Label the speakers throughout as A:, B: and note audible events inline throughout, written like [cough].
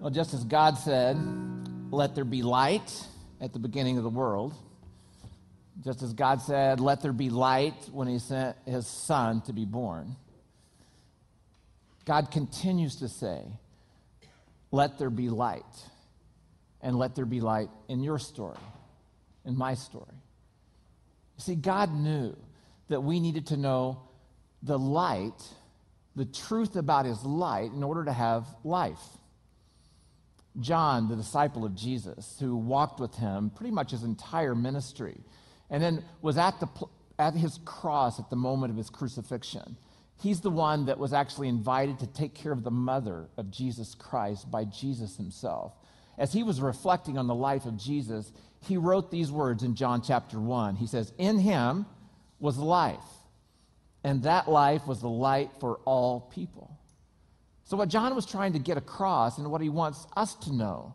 A: Well, just as God said, let there be light at the beginning of the world, just as God said, let there be light when he sent his son to be born, God continues to say, let there be light. And let there be light in your story, in my story. See, God knew that we needed to know the light, the truth about his light, in order to have life. John, the disciple of Jesus, who walked with him pretty much his entire ministry, and then was at, the, at his cross at the moment of his crucifixion. He's the one that was actually invited to take care of the mother of Jesus Christ by Jesus himself. As he was reflecting on the life of Jesus, he wrote these words in John chapter 1. He says, In him was life, and that life was the light for all people. So, what John was trying to get across and what he wants us to know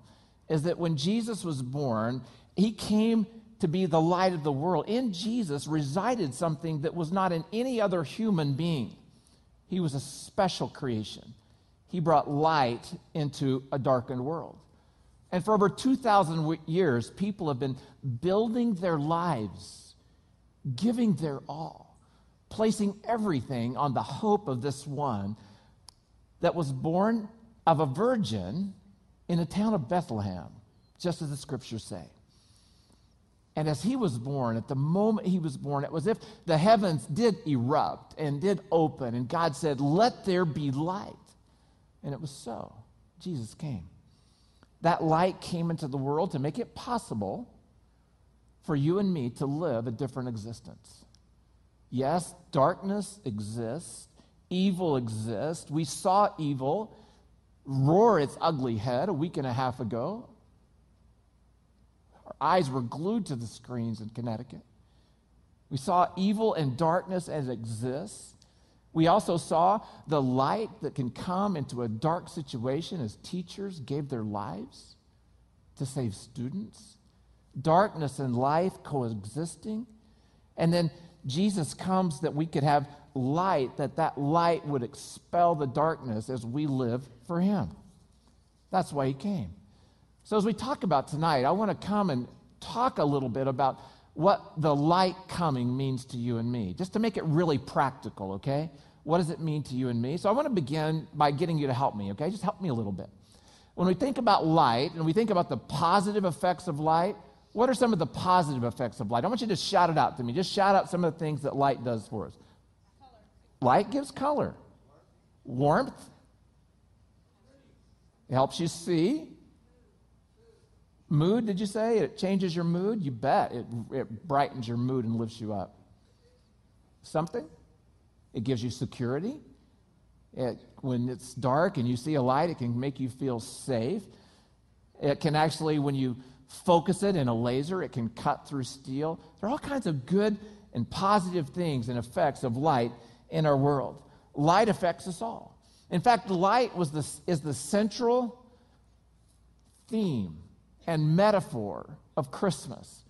A: is that when Jesus was born, he came to be the light of the world. In Jesus resided something that was not in any other human being. He was a special creation. He brought light into a darkened world. And for over 2,000 years, people have been building their lives, giving their all, placing everything on the hope of this one that was born of a virgin in the town of Bethlehem, just as the scriptures say. And as he was born, at the moment he was born, it was as if the heavens did erupt and did open, and God said, Let there be light. And it was so. Jesus came. That light came into the world to make it possible for you and me to live a different existence. Yes, darkness exists, evil exists. We saw evil roar its ugly head a week and a half ago. Our eyes were glued to the screens in Connecticut. We saw evil and darkness as it exists. We also saw the light that can come into a dark situation as teachers gave their lives to save students. Darkness and life coexisting. And then Jesus comes that we could have light, that that light would expel the darkness as we live for him. That's why he came. So, as we talk about tonight, I want to come and talk a little bit about what the light coming means to you and me, just to make it really practical, okay? What does it mean to you and me? So, I want to begin by getting you to help me, okay? Just help me a little bit. When we think about light and we think about the positive effects of light, what are some of the positive effects of light? I want you to shout it out to me. Just shout out some of the things that light does for us. Light gives color, warmth, it helps you see. Mood, did you say? It changes your mood? You bet. It, it brightens your mood and lifts you up. Something? It gives you security. It, when it's dark and you see a light, it can make you feel safe. It can actually, when you focus it in a laser, it can cut through steel. There are all kinds of good and positive things and effects of light in our world. Light affects us all. In fact, light was the, is the central theme and metaphor of Christmas.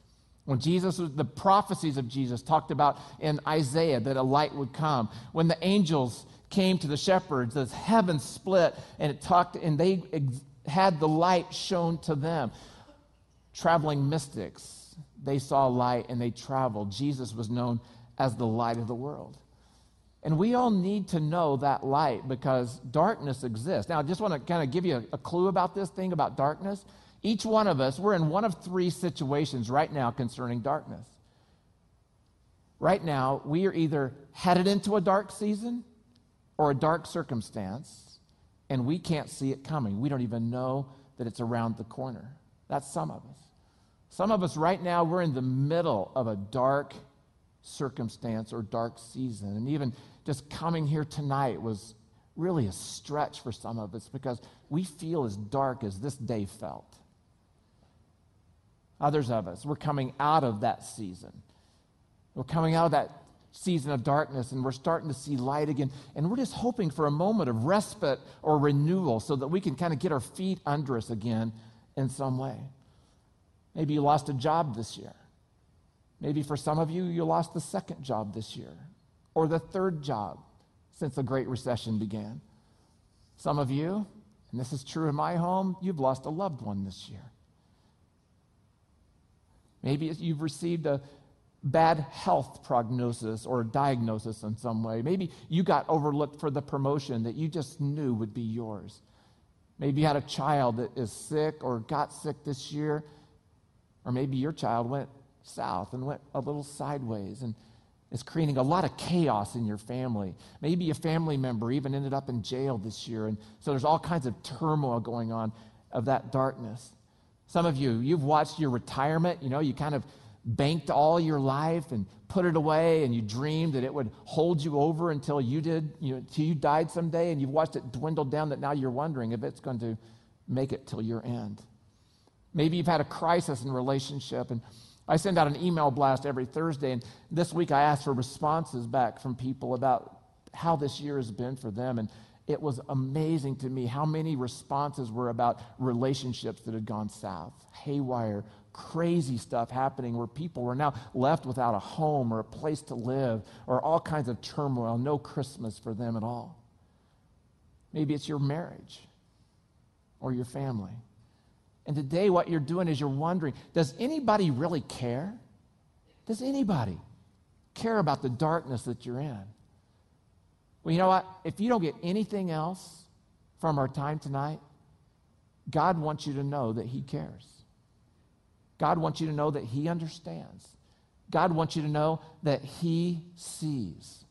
A: When Jesus, the prophecies of Jesus talked about in Isaiah that a light would come. When the angels came to the shepherds, the heaven split and it talked, and they had the light shown to them. Traveling mystics, they saw light and they traveled. Jesus was known as the light of the world. And we all need to know that light because darkness exists. Now, I just want to kind of give you a, a, clue about this thing about darkness. Each one of us, we're in one of three situations right now concerning darkness. Right now, we are either headed into a dark season or a dark circumstance, and we can't see it coming. We don't even know that it's around the corner. That's some of us. Some of us right now, we're in the middle of a dark circumstance or dark season. And even just coming here tonight was really a stretch for some of us because we feel as dark as this day felt. Others of us, we're coming out of that season. We're coming out of that season of darkness and we're starting to see light again. And we're just hoping for a moment of respite or renewal so that we can kind of get our feet under us again in some way. Maybe you lost a job this year. Maybe for some of you, you lost the second job this year or the third job since the Great Recession began. Some of you And this is true in my home. You've lost a loved one this year. Maybe you've received a bad health prognosis or a diagnosis in some way. Maybe you got overlooked for the promotion that you just knew would be yours. Maybe you had a child that is sick or got sick this year. Or maybe your child went south and went a little sideways and is creating a lot of chaos in your family. Maybe a family member even ended up in jail this year. And so there's all kinds of turmoil going on of that darkness. Some of you, you've watched your retirement. You know, you kind of banked all your life and put it away and you dreamed that it would hold you over until you did, you know, until you died someday and you've watched it dwindle down that now you're wondering if it's going to make it till your end. Maybe you've had a crisis in relationship and I send out an email blast every Thursday, and this week I asked for responses back from people about how this year has been for them. And it was amazing to me how many responses were about relationships that had gone south, haywire, crazy stuff happening where people were now left without a home or a place to live or all kinds of turmoil, no Christmas for them at all. Maybe it's your marriage or your family. And today, what you're doing is you're wondering does anybody really care? Does anybody care about the darkness that you're in? Well, you know what? If you don't get anything else from our time tonight, God wants you to know that He cares. God wants you to know that He understands. God wants you to know that He sees.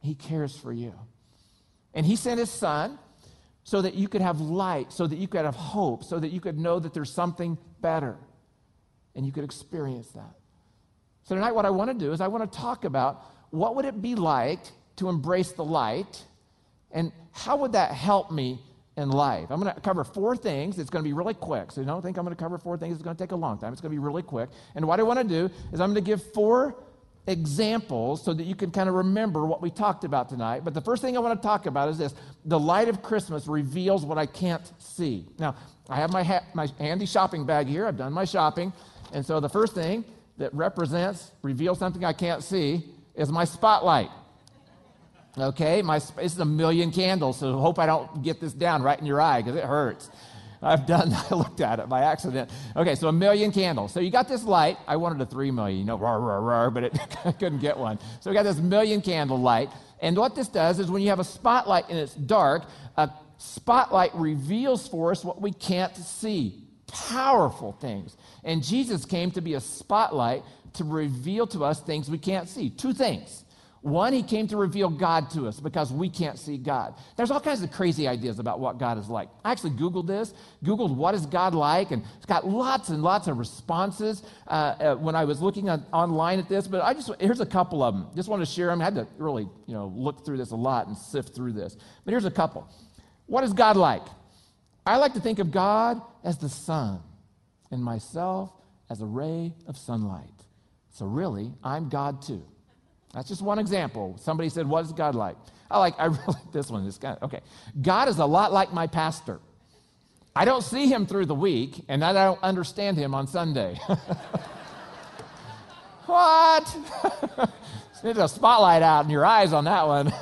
A: He cares for you. And He sent His Son so that you could have light, so that you could have hope, so that you could know that there's something better and you could experience that. So tonight what I want to do is I want to talk about what would it be like to embrace the light and how would that help me in life? I'm going to cover four things. It's going to be really quick. So don't think I'm going to cover four things. It's going to take a long time. It's going to be really quick. And what I want to do is I'm going to give four examples so that you can kind of remember what we talked about tonight. But the first thing I want to talk about is this the light of Christmas reveals what I can't see. Now, I have my, ha- my handy shopping bag here. I've done my shopping. And so the first thing that represents, reveals something I can't see, is my spotlight. Okay, my, this is a million candles, so hope I don't get this down right in your eye because it hurts. I've done, [laughs] I looked at it by accident. Okay, so a million candles. So you got this light. I wanted a three million, you know, but it, I [laughs] couldn't get one. So we got this million candle light. And what this does is when you have a spotlight and it's dark, a spotlight reveals for us what we can't see powerful things. And Jesus came to be a spotlight to reveal to us things we can't see. Two things one, he came to reveal God to us because we can't see God. There's all kinds of crazy ideas about what God is like. I actually Googled this, Googled what is God like, and it's got lots and lots of responses uh, uh, when I was looking on, online at this. But I just, here's a couple of them. Just want to share them. I had to really, you know, look through this a lot and sift through this. But here's a couple. What is God like? I like to think of God as the sun and myself as a ray of sunlight. So really, I'm God too. That's just one example. Somebody said, What is God like? I like, I [laughs] really, like this one This of, okay. God is a lot like my pastor. I don't see him through the week, and I don't understand him on Sunday. [laughs] what? [laughs] Need a spotlight out in your eyes on that one.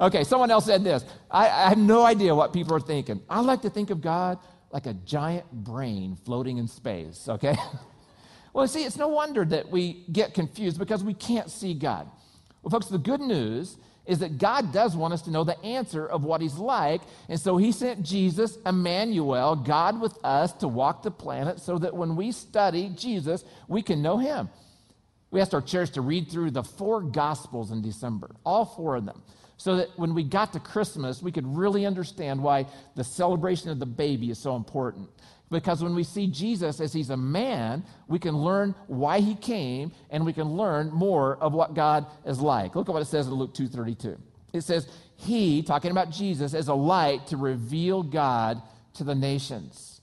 A: okay, someone else said this. I, I have no idea what people are thinking. I like to think of God like a giant brain floating in space, okay? Well, see, it's no wonder that we get confused because we can't see God. Well, folks, the good news is that God does want us to know the answer of what He's like. And so He sent Jesus, Emmanuel, God with us, to walk the planet so that when we study Jesus, we can know Him. We asked our church to read through the four Gospels in December, all four of them, so that when we got to Christmas, we could really understand why the celebration of the baby is so important. Because when we see Jesus as he's a man, we can learn why he came and we can learn more of what God is like. Look at what it says in Luke 2:32. It says, "He, talking about Jesus, as a light to reveal God to the nations."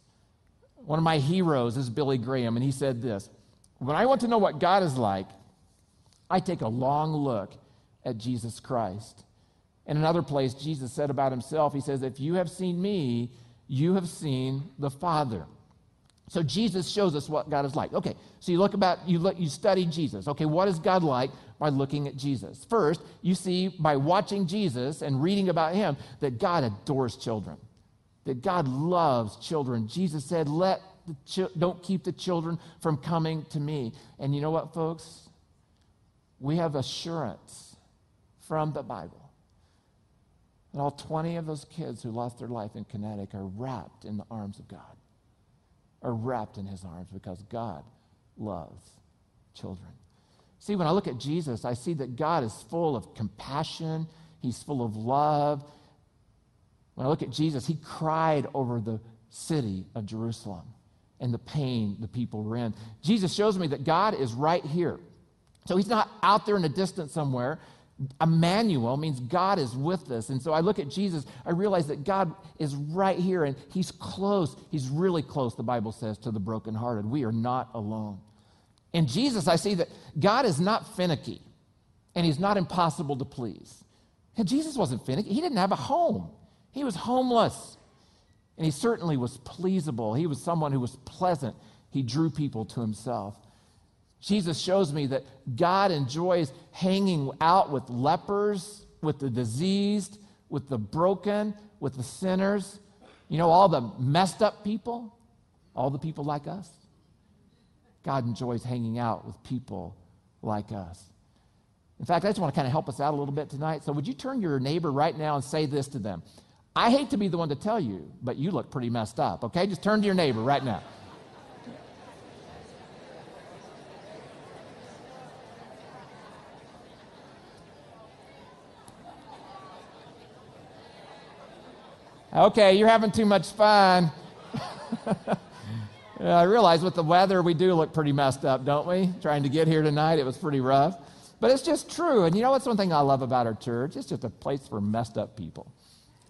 A: One of my heroes is Billy Graham, and he said this When I want to know what God is like, I take a long look at Jesus Christ. In another place, Jesus said about himself, He says, If you have seen me, you have seen the Father. So Jesus shows us what God is like. Okay, so you look about you look you study Jesus. Okay, what is God like by looking at Jesus? First, you see by watching Jesus and reading about him that God adores children. that God loves children. Jesus said, Let the chi- don't keep the children from coming to me. And you know what, folks? We have assurance from the Bible that all 20 of those kids who lost their life in Connecticut are wrapped in the arms of God, are wrapped in his arms because God loves children. See, when I look at Jesus, I see that God is full of compassion, he's full of love. When I look at Jesus, he cried over the city of Jerusalem and the pain the people were in. Jesus shows me that God is right here. So he's not out there in the distance somewhere. Emmanuel means God is with us. And so I look at Jesus, I realize that God is right here and he's close. He's really close, the Bible says, to the brokenhearted. We are not alone. In Jesus, I see that God is not finicky and he's not impossible to please. And Jesus wasn't finicky, he didn't have a home, he was homeless. And he certainly was pleasable. He was someone who was pleasant. He drew people to himself. Jesus shows me that God enjoys hanging out with lepers, with the diseased, with the broken, with the sinners. You know, all the messed up people, all the people like us. God enjoys hanging out with people like us. In fact, I just want to kind of help us out a little bit tonight. So, would you turn your neighbor right now and say this to them? I hate to be the one to tell you, but you look pretty messed up, okay? Just turn to your neighbor right now. Okay, you're having too much fun. [laughs] I realize with the weather, we do look pretty messed up, don't we? Trying to get here tonight, it was pretty rough. But it's just true. And you know what's one thing I love about our church? It's just a place for messed up people.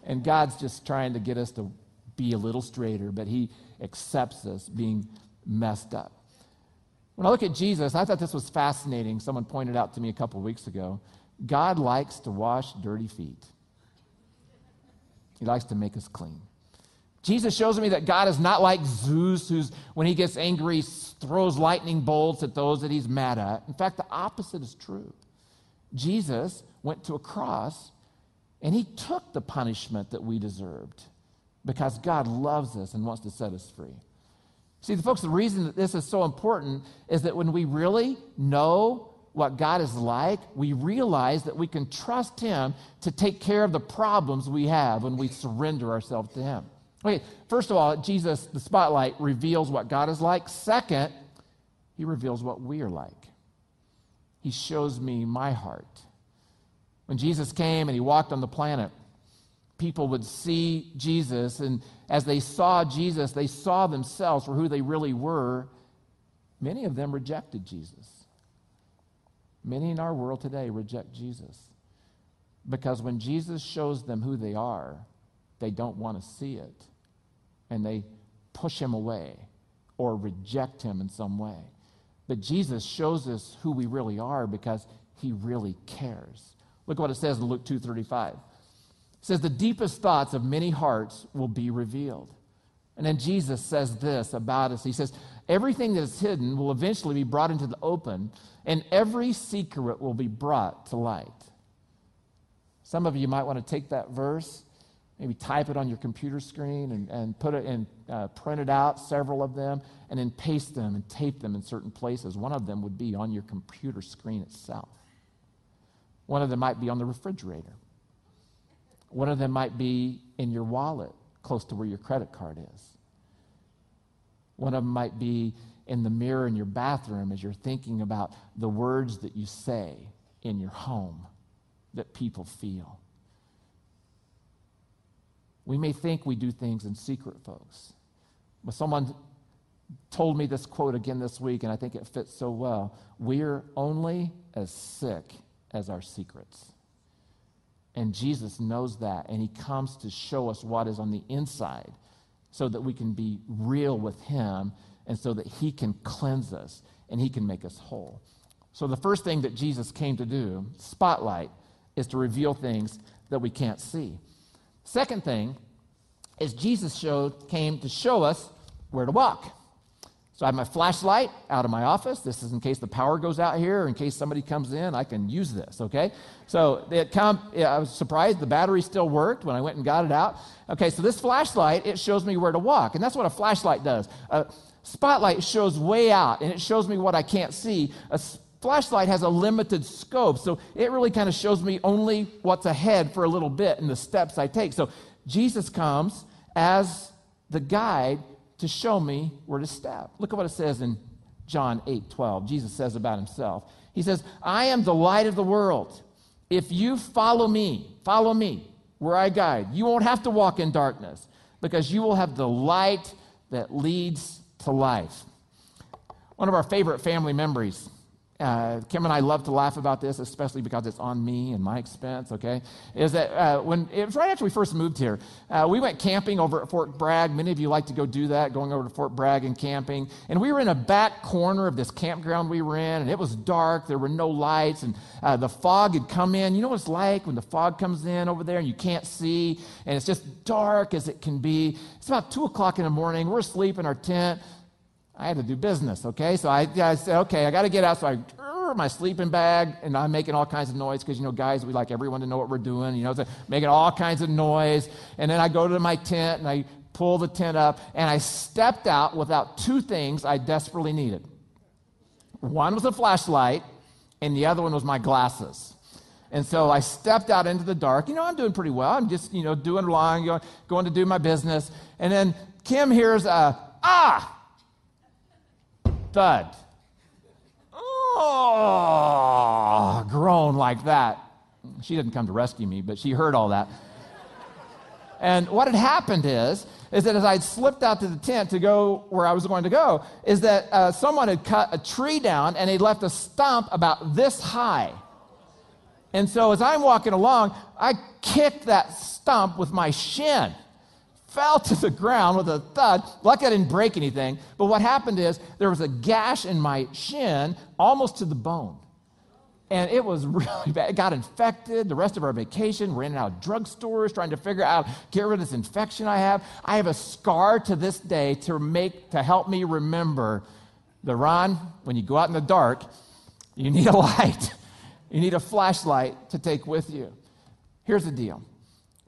A: And God's just trying to get us to be a little straighter, but He accepts us being messed up. When I look at Jesus, I thought this was fascinating. Someone pointed out to me a couple weeks ago. God likes to wash dirty feet. He likes to make us clean. Jesus shows me that God is not like Zeus, who's, when he gets angry, throws lightning bolts at those that he's mad at. In fact, the opposite is true. Jesus went to a cross and he took the punishment that we deserved because God loves us and wants to set us free. See, the folks, the reason that this is so important is that when we really know what God is like, we realize that we can trust Him to take care of the problems we have when we surrender ourselves to Him. Okay, first of all, Jesus, the spotlight, reveals what God is like. Second, He reveals what we are like. He shows me my heart. When Jesus came and He walked on the planet, people would see Jesus, and as they saw Jesus, they saw themselves for who they really were. Many of them rejected Jesus. Many in our world today reject Jesus because when Jesus shows them who they are, they don't want to see it and they push him away or reject him in some way. But Jesus shows us who we really are because he really cares. Look what it says in Luke 2:35. It says the deepest thoughts of many hearts will be revealed. And then Jesus says this about us. He says, Everything that is hidden will eventually be brought into the open, and every secret will be brought to light. Some of you might want to take that verse, maybe type it on your computer screen and, and put it in, uh, print it out, several of them, and then paste them and tape them in certain places. One of them would be on your computer screen itself. One of them might be on the refrigerator. One of them might be in your wallet, close to where your credit card is. One of them might be in the mirror in your bathroom as you're thinking about the words that you say in your home that people feel. We may think we do things in secret, folks. But someone told me this quote again this week, and I think it fits so well. We're only as sick as our secrets. And Jesus knows that, and He comes to show us what is on the inside so that we can be real with Him and so that He can cleanse us and He can make us whole. So, the first thing that Jesus came to do, spotlight, is to reveal things that we can't see. Second thing is Jesus showed, came to show us where to walk. So I have my flashlight out of my office. This is in case the power goes out here, in case somebody comes in, I can use this, okay? So it come, I was surprised the battery still worked when I went and got it out. Okay, so this flashlight, it shows me where to walk, and that's what a flashlight does. A spotlight shows way out, and it shows me what I can't see. A flashlight has a limited scope, so it really kind of shows me only what's ahead for a little bit and the steps I take. So Jesus comes as the guide to show me where to step. Look at what it says in John 8 12. Jesus says about himself. He says, I am the light of the world. If you follow me, follow me where I guide, you won't have to walk in darkness because you will have the light that leads to life. One of our favorite family memories uh, Kim and I love to laugh about this, especially because it's on me and my expense, okay? Is that uh, when it was right after we first moved here, uh, we went camping over at Fort Bragg. Many of you like to go do that, going over to Fort Bragg and camping. And we were in a back corner of this campground we were in, and it was dark. There were no lights, and uh, the fog had come in. You know what it's like when the fog comes in over there and you can't see, and it's just dark as it can be. It's about 2 o'clock in the morning. We're asleep in our tent. I had to do business, okay? So I, I said, okay, I got to get out. So I my sleeping bag, and I'm making all kinds of noise because, you know, guys, we like everyone to know what we're doing, you know, so making all kinds of noise. And then I go to my tent and I pull the tent up, and I stepped out without two things I desperately needed. One was a flashlight, and the other one was my glasses. And so I stepped out into the dark. You know, I'm doing pretty well. I'm just, you know, doing along, going, going to do my business. And then Kim hears a, ah, thud. Oh, groan like that. She didn't come to rescue me, but she heard all that. And what had happened is, is that as I'd slipped out to the tent to go where I was going to go, is that uh, someone had cut a tree down and they left a stump about this high. And so as I'm walking along, I kicked that stump with my shin fell to the ground with a thud. Lucky I didn't break anything. But what happened is there was a gash in my shin almost to the bone. And it was [laughs] really bad. It got infected. The rest of our vacation, we're in and out of drugstores trying to figure out, get rid of this infection I have. I have a scar to this day to make, to help me remember the Ron, when you go out in the dark, you need a [laughs] light. You need a flashlight to take with you. Here's the deal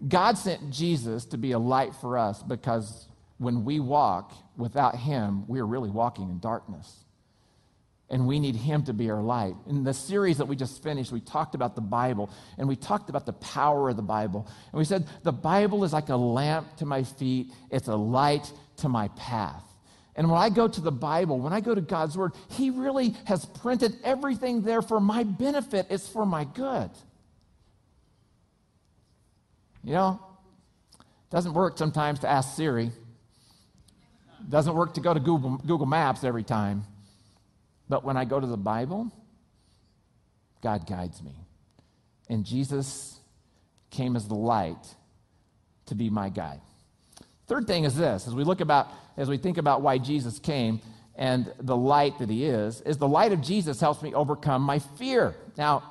A: God sent Jesus to be a light for us because when we walk without Him, we are really walking in darkness. And we need Him to be our light. In the series that we just finished, we talked about the Bible and we talked about the power of the Bible. And we said, the Bible is like a lamp to my feet, it's a light to my path. And when I go to the Bible, when I go to God's Word, He really has printed everything there for my benefit, it's for my good. You know, doesn't work sometimes to ask Siri. Doesn't work to go to Google, Google Maps every time. But when I go to the Bible, God guides me. And Jesus came as the light to be my guide. Third thing is this, as we look about, as we think about why Jesus came and the light that he is, is the light of Jesus helps me overcome my fear. Now,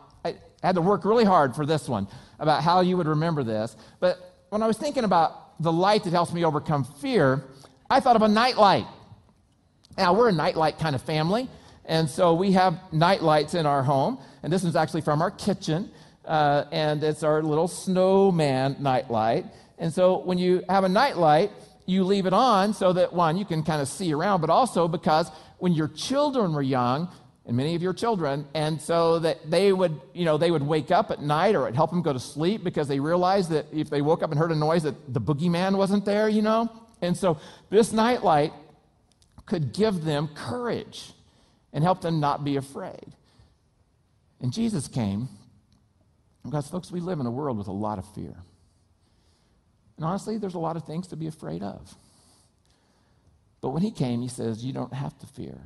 A: I had to work really hard for this one about how you would remember this. But when I was thinking about the light that helps me overcome fear, I thought of a nightlight. Now, we're a nightlight kind of family, and so we have nightlights in our home. And this is actually from our kitchen, uh, and it's our little snowman nightlight. And so when you have a nightlight, you leave it on so that one, you can kind of see around, but also because when your children were young, and many of your children and so that they would you know they would wake up at night or it help them go to sleep because they realized that if they woke up and heard a noise that the boogeyman wasn't there you know? And so this nightlight could give them courage and help them not be afraid. And jesus came. Because folks we live in a world with a lot of fear. And honestly there's a lot of things to be afraid of. But when he came he says you don't have to fear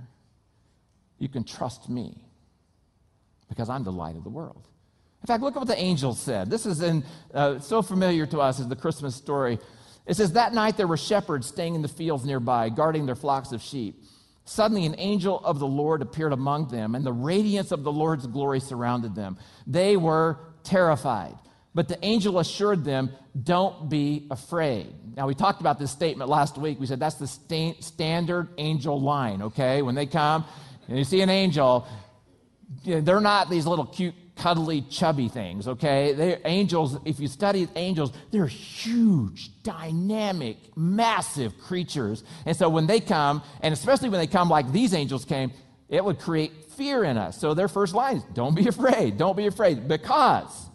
A: you can trust me because I'm the light of the world. In fact, look at what the angels said. This is in, uh, so familiar to us as the Christmas story. It says, That night there were shepherds staying in the fields nearby, guarding their flocks of sheep. Suddenly, an angel of the Lord appeared among them, and the radiance of the Lord's glory surrounded them. They were terrified. But the angel assured them, Don't be afraid. Now, we talked about this statement last week. We said that's the sta- standard angel line, okay? When they come and you see an angel, they're not these little cute, cuddly, chubby things, okay? They're angels, if you study angels, they're huge, dynamic, massive creatures. And so when they come, and especially when they come like these angels came, it would create fear in us. So their first line is don't be afraid, don't be afraid, because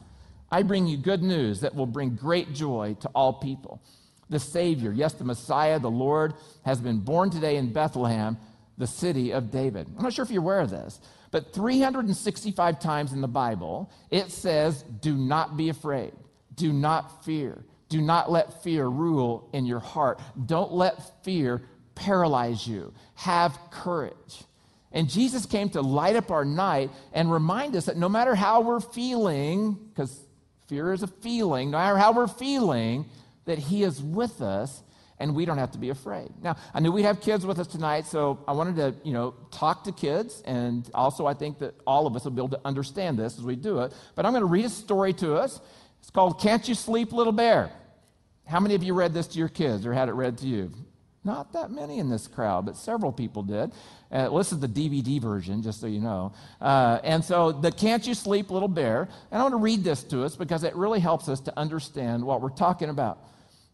A: I bring you good news that will bring great joy to all people. The Savior, yes, the Messiah, the Lord, has been born today in Bethlehem, the city of David. I'm not sure if you're aware of this, but 365 times in the Bible, it says, Do not be afraid, do not fear, do not let fear rule in your heart, don't let fear paralyze you. Have courage. And Jesus came to light up our night and remind us that no matter how we're feeling, because fear is a feeling, no matter how we're feeling, that He is with us and we don't have to be afraid. Now, I knew we'd have kids with us tonight, so I wanted to, you know, talk to kids, and also I think that all of us will be able to understand this as we do it. But I'm going to read a story to us. It's called Can't You Sleep, Little Bear? How many of you read this to your kids or had it read to you? Not that many in this crowd, but several people did. Uh, well, this is the DVD version, just so you know. Uh, and so, the Can't You Sleep Little Bear. And I want to read this to us because it really helps us to understand what we're talking about.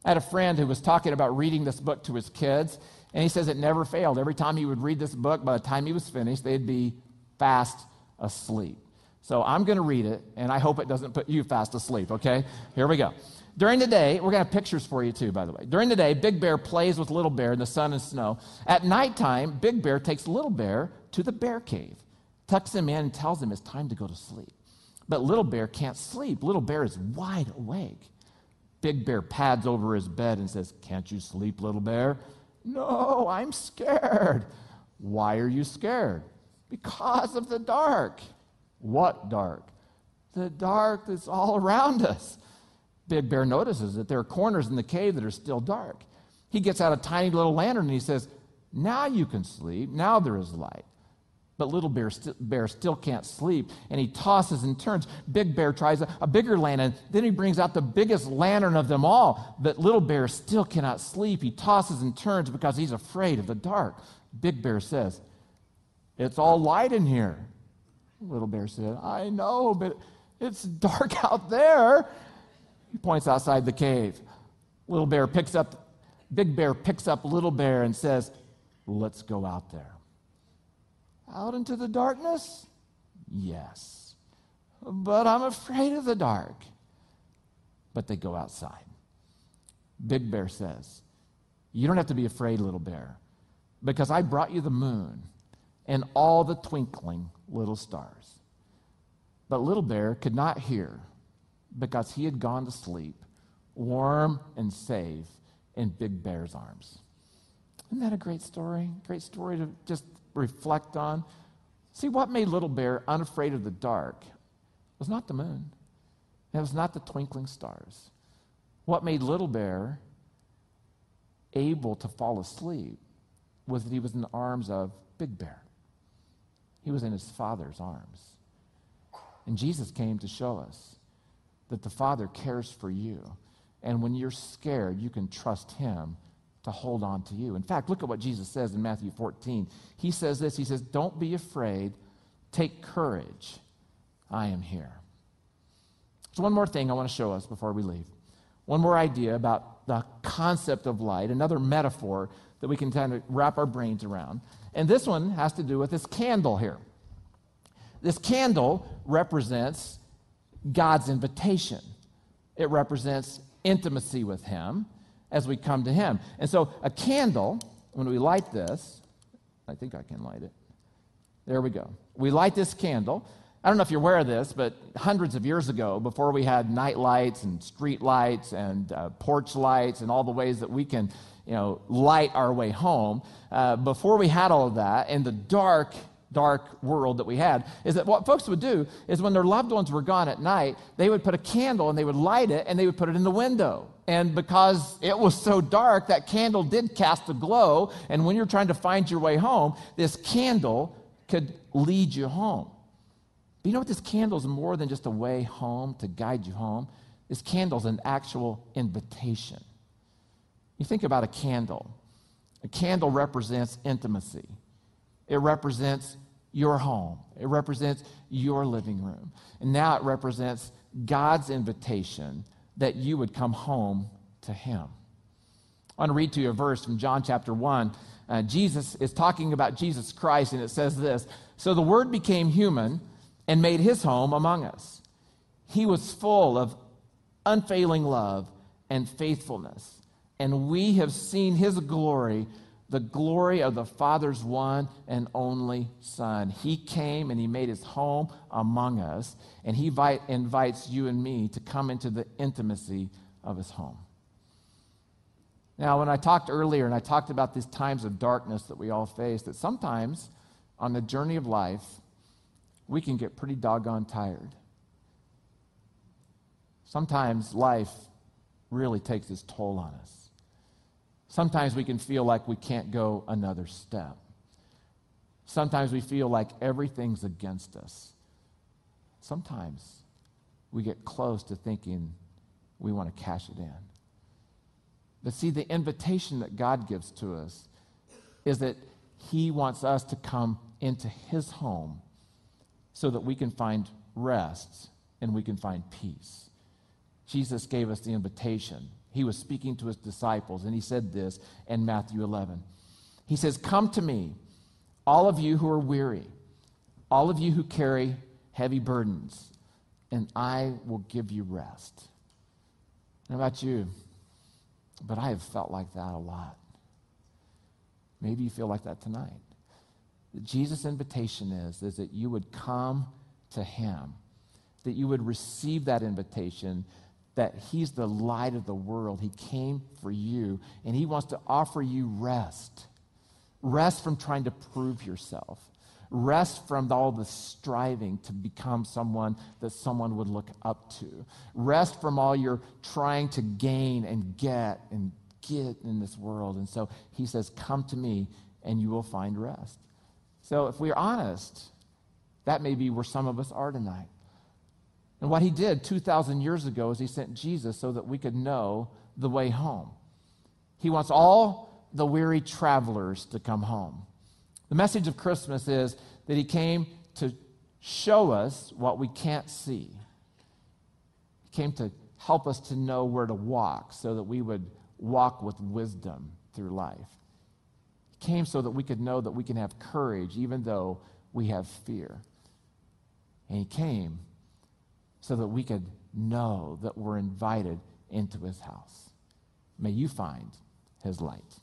A: I had a friend who was talking about reading this book to his kids, and he says it never failed. Every time he would read this book, by the time he was finished, they'd be fast asleep. So, I'm going to read it, and I hope it doesn't put you fast asleep, okay? Here we go. During the day, we're going to have pictures for you too, by the way. During the day, Big Bear plays with Little Bear in the sun and snow. At nighttime, Big Bear takes Little Bear to the bear cave, tucks him in, and tells him it's time to go to sleep. But Little Bear can't sleep. Little Bear is wide awake. Big Bear pads over his bed and says, Can't you sleep, Little Bear? No, I'm scared. Why are you scared? Because of the dark. What dark? The dark that's all around us. Big Bear notices that there are corners in the cave that are still dark. He gets out a tiny little lantern and he says, Now you can sleep. Now there is light. But little bear, st- bear still can't sleep, and he tosses and turns. Big bear tries a, a bigger lantern. Then he brings out the biggest lantern of them all. But little bear still cannot sleep. He tosses and turns because he's afraid of the dark. Big bear says, It's all light in here. Little bear said, I know, but it's dark [laughs] out there. He points outside the cave. Little bear picks up, big bear picks up little bear and says, Let's go out there. Out into the darkness? Yes. But I'm afraid of the dark. But they go outside. Big bear says, You don't have to be afraid, little bear, because I brought you the moon and all the twinkling little stars. But little bear could not hear because he had gone to sleep, warm and safe in Big Bear's arms. Isn't that a great story? Great story to just reflect on. See, what made Little Bear unafraid of the dark was not the moon, it was not the twinkling stars. What made Little Bear able to fall asleep was that he was in the arms of Big Bear. He was in his father's arms. And Jesus came to show us that the Father cares for you. And when you're scared, you can trust Him to hold on to you. In fact, look at what Jesus says in Matthew 14. He says this He says, Don't be afraid, take courage. I am here. So, one more thing I want to show us before we leave. One more idea about the concept of light, another metaphor that we can kind of wrap our brains around. And this one has to do with this candle here. This candle represents God's invitation. It represents intimacy with Him as we come to Him. And so, a candle, when we light this, I think I can light it. There we go. We light this candle. I don't know if you're aware of this, but hundreds of years ago, before we had night lights and street lights and uh, porch lights and all the ways that we can, you know, light our way home, uh, before we had all of that, in the dark dark world that we had is that what folks would do is when their loved ones were gone at night, they would put a candle and they would light it and they would put it in the window. And because it was so dark, that candle did cast a glow. And when you're trying to find your way home, this candle could lead you home. But you know what? This candle is more than just a way home to guide you home. This candle is an actual invitation. You think about a candle. A candle represents intimacy, it represents your home, it represents your living room. And now it represents God's invitation that you would come home to Him. I want to read to you a verse from John chapter 1. Uh, Jesus is talking about Jesus Christ, and it says this So the Word became human and made his home among us. He was full of unfailing love and faithfulness, and we have seen his glory, the glory of the Father's one and only Son. He came and he made his home among us, and he invite, invites you and me to come into the intimacy of his home. Now, when I talked earlier and I talked about these times of darkness that we all face, that sometimes on the journey of life, we can get pretty doggone tired. Sometimes life really takes its toll on us. Sometimes we can feel like we can't go another step. Sometimes we feel like everything's against us. Sometimes we get close to thinking we want to cash it in. But see, the invitation that God gives to us is that He wants us to come into His home so that we can find rest and we can find peace. Jesus gave us the invitation. He was speaking to his disciples, and he said this in Matthew 11. He says, Come to me, all of you who are weary, all of you who carry heavy burdens, and I will give you rest. How about you? But I have felt like that a lot. Maybe you feel like that tonight. Jesus' invitation is, is that you would come to him, that you would receive that invitation, that he's the light of the world. He came for you, and he wants to offer you rest. Rest from trying to prove yourself. Rest from all the striving to become someone that someone would look up to. Rest from all your trying to gain and get and get in this world. And so he says, Come to me and you will find rest. So if we're honest, that may be where some of us are tonight. And what he did 2,000 years ago is he sent Jesus so that we could know the way home. He wants all the weary travelers to come home. The message of Christmas is that he came to show us what we can't see. He came to help us to know where to walk so that we would walk with wisdom through life. He came so that we could know that we can have courage even though we have fear. And he came so that we could know that we're invited into his house. May you find his light.